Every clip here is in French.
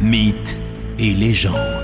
Mythes et légendes.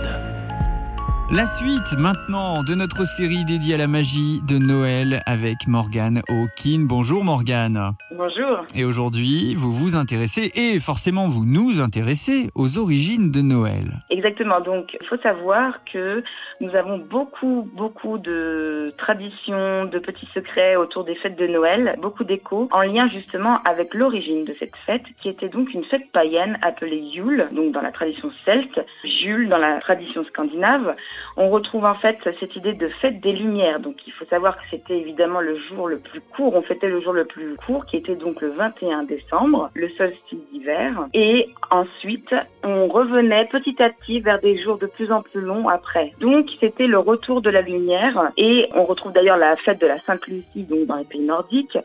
La suite maintenant de notre série dédiée à la magie de Noël avec Morgane Hawkin. Bonjour Morgane. Bonjour. Et aujourd'hui, vous vous intéressez et forcément vous nous intéressez aux origines de Noël. Exactement. Donc, il faut savoir que nous avons beaucoup, beaucoup de traditions, de petits secrets autour des fêtes de Noël, beaucoup d'échos en lien justement avec l'origine de cette fête qui était donc une fête païenne appelée Yule, donc dans la tradition celte, Jules dans la tradition scandinave on retrouve en fait cette idée de fête des Lumières. Donc il faut savoir que c'était évidemment le jour le plus court, on fêtait le jour le plus court qui était donc le 21 décembre, le solstice d'hiver. Et ensuite, on revenait petit à petit vers des jours de plus en plus longs après. Donc c'était le retour de la lumière et on retrouve d'ailleurs la fête de la Sainte Lucie donc dans les pays nordiques.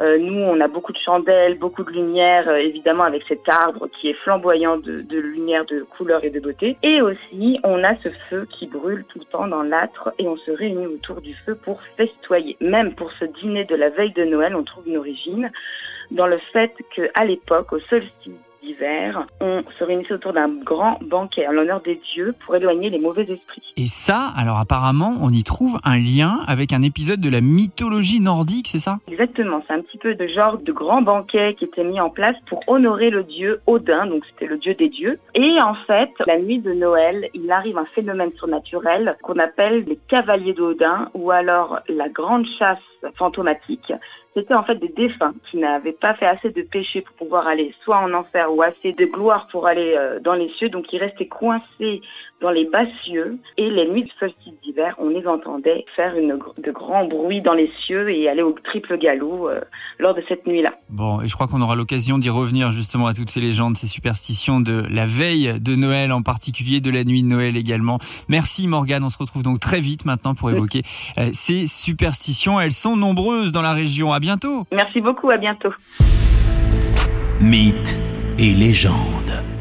Euh, nous, on a beaucoup de chandelles, beaucoup de lumière, euh, évidemment avec cet arbre qui est flamboyant de, de lumière, de couleur et de beauté. Et aussi, on a ce feu qui brûle tout le temps dans l'âtre et on se réunit autour du feu pour festoyer. Même pour ce dîner de la veille de Noël, on trouve une origine dans le fait qu'à l'époque, au solstice on se réunissait autour d'un grand banquet en l'honneur des dieux pour éloigner les mauvais esprits. Et ça, alors apparemment, on y trouve un lien avec un épisode de la mythologie nordique, c'est ça? Exactement, c'est un petit peu de genre de grand banquet qui était mis en place pour honorer le dieu Odin, donc c'était le dieu des dieux. Et en fait, la nuit de Noël, il arrive un phénomène surnaturel qu'on appelle les cavaliers d'Odin ou alors la grande chasse fantomatique c'était en fait des défunts qui n'avaient pas fait assez de péché pour pouvoir aller soit en enfer ou assez de gloire pour aller euh, dans les cieux. Donc ils restaient coincés dans les bas cieux et les nuits de solstice d'hiver, on les entendait faire une, de grands bruits dans les cieux et aller au triple galop euh, lors de cette nuit-là. Bon, et je crois qu'on aura l'occasion d'y revenir justement à toutes ces légendes, ces superstitions de la veille de Noël en particulier, de la nuit de Noël également. Merci Morgane, on se retrouve donc très vite maintenant pour évoquer euh, ces superstitions. Elles sont nombreuses dans la région bientôt. Merci beaucoup, à bientôt. Mythes et légendes.